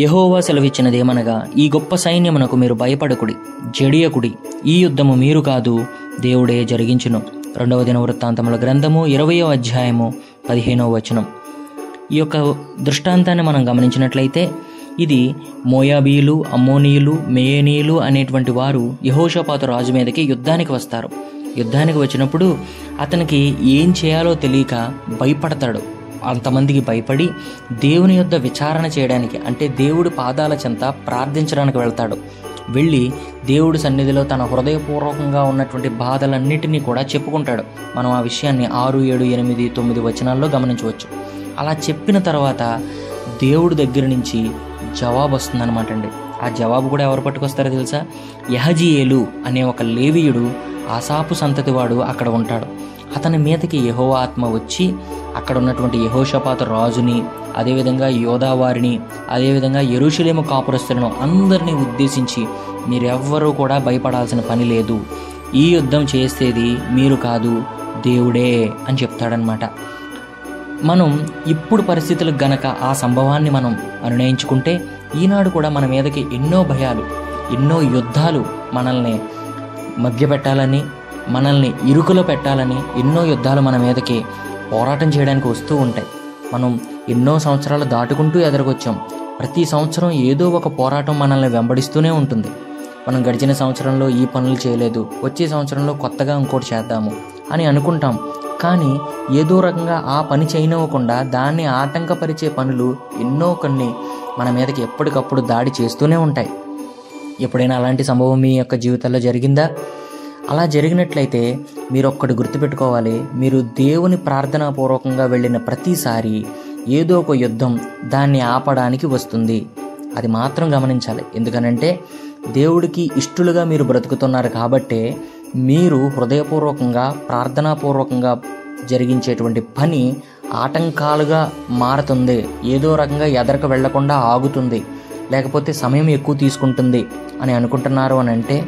యహోవా సెలవిచ్చినదేమనగా ఈ గొప్ప సైన్యమునకు మీరు భయపడకుడి జడియకుడి. ఈ యుద్ధము మీరు కాదు దేవుడే జరిగించును. రెండవ దిన వృత్తాంతముల గ్రంథము ఇరవయో అధ్యాయము పదిహేనవ వచనం. ఈ యొక్క దృష్టాంతాన్ని మనం గమనించినట్లయితే ఇది మోయాబీలు అమ్మోనీయులు మేయనీయులు అనేటువంటి వారు యహోషపాత రాజు మీదకి యుద్ధానికి వస్తారు. యుద్ధానికి వచ్చినప్పుడు అతనికి ఏం చేయాలో తెలియక భయపడతాడు. అంతమందికి భయపడి దేవుని యొద్ద విచారణ చేయడానికి అంటే దేవుడి పాదాల చెంత ప్రార్థించడానికి వెళ్తాడు. వెళ్ళి దేవుడి సన్నిధిలో తన హృదయపూర్వకంగా ఉన్నటువంటి బాధలన్నిటినీ కూడా చెప్పుకుంటాడు. మనం ఆ విషయాన్ని ఆరు ఏడు ఎనిమిది తొమ్మిది వచనాల్లో గమనించవచ్చు. అలా చెప్పిన తర్వాత దేవుడి దగ్గర నుంచి జవాబు వస్తుందన్నమాట అండి. ఆ జవాబు కూడా ఎవరు పట్టుకొస్తారో తెలుసా? యహజియేలు అనే ఒక లేవీయుడు ఆసాపు సంతతి వాడు అక్కడ ఉంటాడు. అతని మీదకి యహో ఆత్మ వచ్చి అక్కడ ఉన్నటువంటి యహోషపాత రాజుని అదేవిధంగా యోధావారిని అదేవిధంగా ఎరుషులేము కాపురస్తులను అందరినీ ఉద్దేశించి మీరెవ్వరూ కూడా భయపడాల్సిన పని లేదు. ఈ యుద్ధం చేసేది మీరు కాదు దేవుడే అని చెప్తాడనమాట మనం ఇప్పుడు పరిస్థితులకు గనక ఆ సంభవాన్ని మనం అనునయించుకుంటే ఈనాడు కూడా మన మీదకి ఎన్నో భయాలు ఎన్నో యుద్ధాలు మనల్ని మధ్యపెట్టాలని మనల్ని ఇరుకులో పెట్టాలని ఎన్నో యుద్ధాలు మన మీదకి పోరాటం చేయడానికి వస్తూ ఉంటాయి. మనం ఎన్నో సంవత్సరాలు దాటుకుంటూ ఎదురుకొచ్చాం ప్రతి సంవత్సరం ఏదో ఒక పోరాటం మనల్ని వెంబడిస్తూనే ఉంటుంది. మనం గడిచిన సంవత్సరంలో ఈ పనులు చేయలేదు వచ్చే సంవత్సరంలో కొత్తగా ఇంకోటి చేద్దాము అని అనుకుంటాం. కానీ ఏదో రకంగా ఆ పని చేయనివ్వకుండా దాన్ని ఆటంకపరిచే పనులు ఎన్నో కొన్ని మన మీదకి ఎప్పటికప్పుడు దాడి చేస్తూనే ఉంటాయి. ఎప్పుడైనా అలాంటి సంభవం మీ యొక్క జీవితంలో జరిగిందా? అలా జరిగినట్లయితే మీరు ఒక్కటి గుర్తుపెట్టుకోవాలి. మీరు దేవుని ప్రార్థనాపూర్వకంగా వెళ్ళిన ప్రతిసారి ఏదో ఒక యుద్ధం దాన్ని ఆపడానికి వస్తుంది. అది మాత్రం గమనించాలి. ఎందుకనంటే దేవుడికి ఇష్టలుగా మీరు బ్రతుకుతున్నారు కాబట్టే మీరు హృదయపూర్వకంగా ప్రార్థనాపూర్వకంగా జరిగించేటువంటి పని ఆటంకాలుగా మారుతుంది. ఏదో రకంగా ఎదరకు వెళ్ళకుండా ఆగుతుంది. లేకపోతే సమయం ఎక్కువ తీసుకుంటుంది అని అనుకుంటున్నారు అని అంటే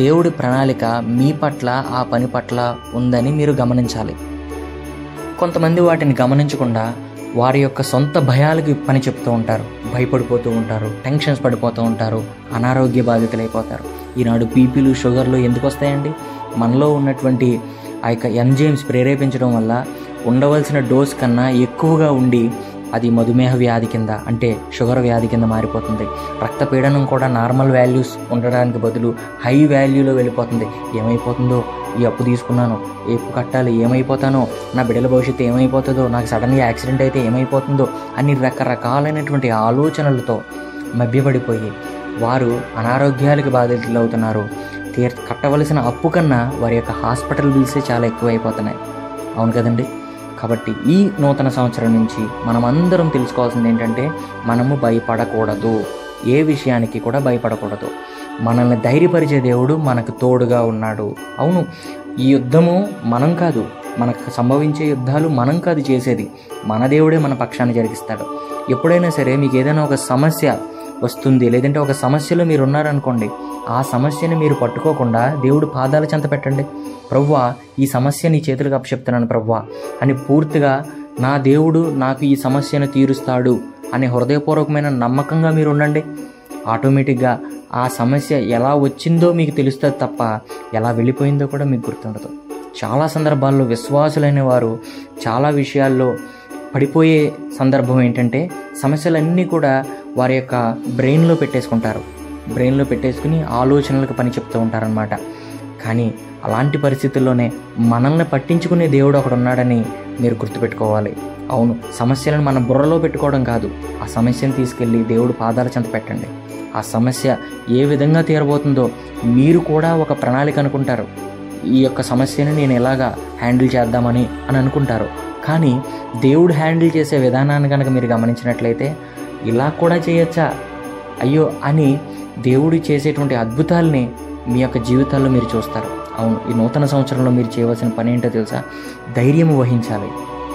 దేవుడి ప్రణాళిక మీ పట్ల ఆ పని పట్ల ఉందని మీరు గమనించాలి. కొంతమంది వాటిని గమనించకుండా వారి యొక్క సొంత భయాలకి పని చెప్తూ ఉంటారు భయపడిపోతూ ఉంటారు టెన్షన్స్ పడిపోతూ ఉంటారు అనారోగ్య బాధితులైపోతారు. ఈనాడు బీపీలు షుగర్లు ఎందుకు వస్తాయండి? మనలో ఉన్నటువంటి ఆ యొక్క ఎంజైమ్స్ ప్రేరేపించడం వల్ల ఉండవలసిన డోస్ కన్నా ఎక్కువగా ఉండి అది మధుమేహ వ్యాధి కింద అంటే షుగర్ వ్యాధి కింద మారిపోతుంది. రక్తపీడనం కూడా నార్మల్ వాల్యూస్ ఉండడానికి బదులు హై వాల్యూలో వెళ్ళిపోతుంది. ఏమైపోతుందో? ఈ అప్పు తీసుకున్నాను. ఏ అప్పు కట్టాలి ఏమైపోతానో? నా బిడ్డల భవిష్యత్తు ఏమైపోతుందో? నాకు సడన్గా యాక్సిడెంట్ అయితే ఏమైపోతుందో? అన్ని రకరకాలైనటువంటి ఆలోచనలతో మభ్యపడిపోయి వారు అనారోగ్యాలకు బాధితులు అవుతున్నారు తీర్ కట్టవలసిన అప్పు కన్నా వారి యొక్క హాస్పిటల్ బిల్సే చాలా ఎక్కువైపోతున్నాయి. అవును కదండి? కాబట్టి ఈ నూతన సంవత్సరం నుంచి మనమందరం తెలుసుకోవాల్సింది ఏంటంటే మనము భయపడకూడదు. ఏ విషయానికి కూడా భయపడకూడదు. మనల్ని ధైర్యపరిచే దేవుడు మనకు తోడుగా ఉన్నాడు. అవును ఈ యుద్ధము మనం కాదు మనకు సంభవించే యుద్ధాలు మనం కాదు చేసేది. మన దేవుడే మన పక్షాన్ని జరిగిస్తాడు. ఎప్పుడైనా సరే మీకు ఏదైనా ఒక సమస్య వస్తుంది. లేదంటే ఒక సమస్యలో మీరు ఉన్నారనుకోండి ఆ సమస్యని మీరు పట్టుకోకుండా దేవుడు పాదాల చెంత పెట్టండి. ప్రవ్వా ఈ సమస్య నీ చేతులకు అప్పచెప్తున్నాను ప్రవ్వా అని పూర్తిగా నా దేవుడు నాకు ఈ సమస్యను తీరుస్తాడు అనే హృదయపూర్వకమైన నమ్మకంగా మీరు ఉండండి ఆటోమేటిక్గా ఆ సమస్య ఎలా వచ్చిందో మీకు తెలుస్తుంది తప్ప ఎలా వెళ్ళిపోయిందో కూడా మీకు గుర్తుండదు. చాలా సందర్భాల్లో విశ్వాసులైన వారు చాలా విషయాల్లో పడిపోయే సందర్భం ఏంటంటే సమస్యలన్నీ కూడా వారి యొక్క బ్రెయిన్లో పెట్టేసుకుంటారు. బ్రెయిన్లో పెట్టేసుకుని ఆలోచనలకు పని చెప్తూ ఉంటారనమాట కానీ అలాంటి పరిస్థితుల్లోనే మనల్ని పట్టించుకునే దేవుడు ఒకడు ఉన్నాడని మీరు గుర్తుపెట్టుకోవాలి. అవును సమస్యలను మన బుర్రలో పెట్టుకోవడం కాదు. ఆ సమస్యను తీసుకెళ్ళి దేవుడు పాదాల చెంత పెట్టండి. ఆ సమస్య ఏ విధంగా తీరబోతుందో మీరు కూడా ఒక ప్రణాళిక అనుకుంటారు. ఈ యొక్క సమస్యని నేను ఎలాగా హ్యాండిల్ చేద్దామని అని అనుకుంటారు. కానీ దేవుడు హ్యాండిల్ చేసే విధానాన్ని కనుక మీరు గమనించినట్లయితే ఇలా కూడా చేయొచ్చా? అయ్యో అని దేవుడు చేసేటువంటి అద్భుతాలని మీ యొక్క జీవితాల్లో మీరు చూస్తారు. అవును ఈ నూతన సంవత్సరంలో మీరు చేయవలసిన పని ఏంటో తెలుసా? ధైర్యము వహించాలి.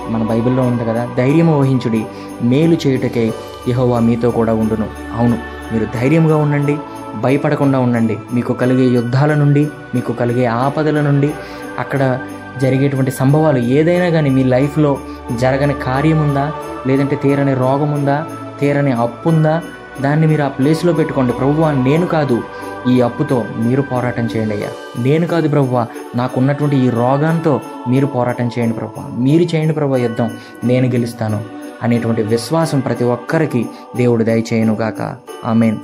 మన బైబిల్లో ఉంది కదా ధైర్యము వహించుడి. మేలు చేయుటకై యహోవా మీతో కూడా ఉండును. అవును మీరు ధైర్యంగా ఉండండి భయపడకుండా ఉండండి. మీకు కలిగే యుద్ధాల నుండి మీకు కలిగే ఆపదల నుండి అక్కడ జరిగేటువంటి సంభవాలు ఏదైనా కానీ మీ లైఫ్లో జరగని కార్యం ఉందా లేదంటే తీరని రోగం ఉందా తీరని అప్పు ఉందా దాన్ని మీరు ఆ ప్లేస్లో పెట్టుకోండి. ప్రభువా నేను కాదు ఈ అప్పుతో మీరు పోరాటం చేయండి అయ్యా. నేను కాదు ప్రభువా నాకున్నటువంటి ఈ రోగంతో మీరు పోరాటం చేయండి ప్రభువా. మీరు చేయండి ప్రభు యుద్ధం. నేను గెలుస్తాను అనేటువంటి విశ్వాసం ప్రతి ఒక్కరికి దేవుడు దయచేయనుగాక. ఆమెన్.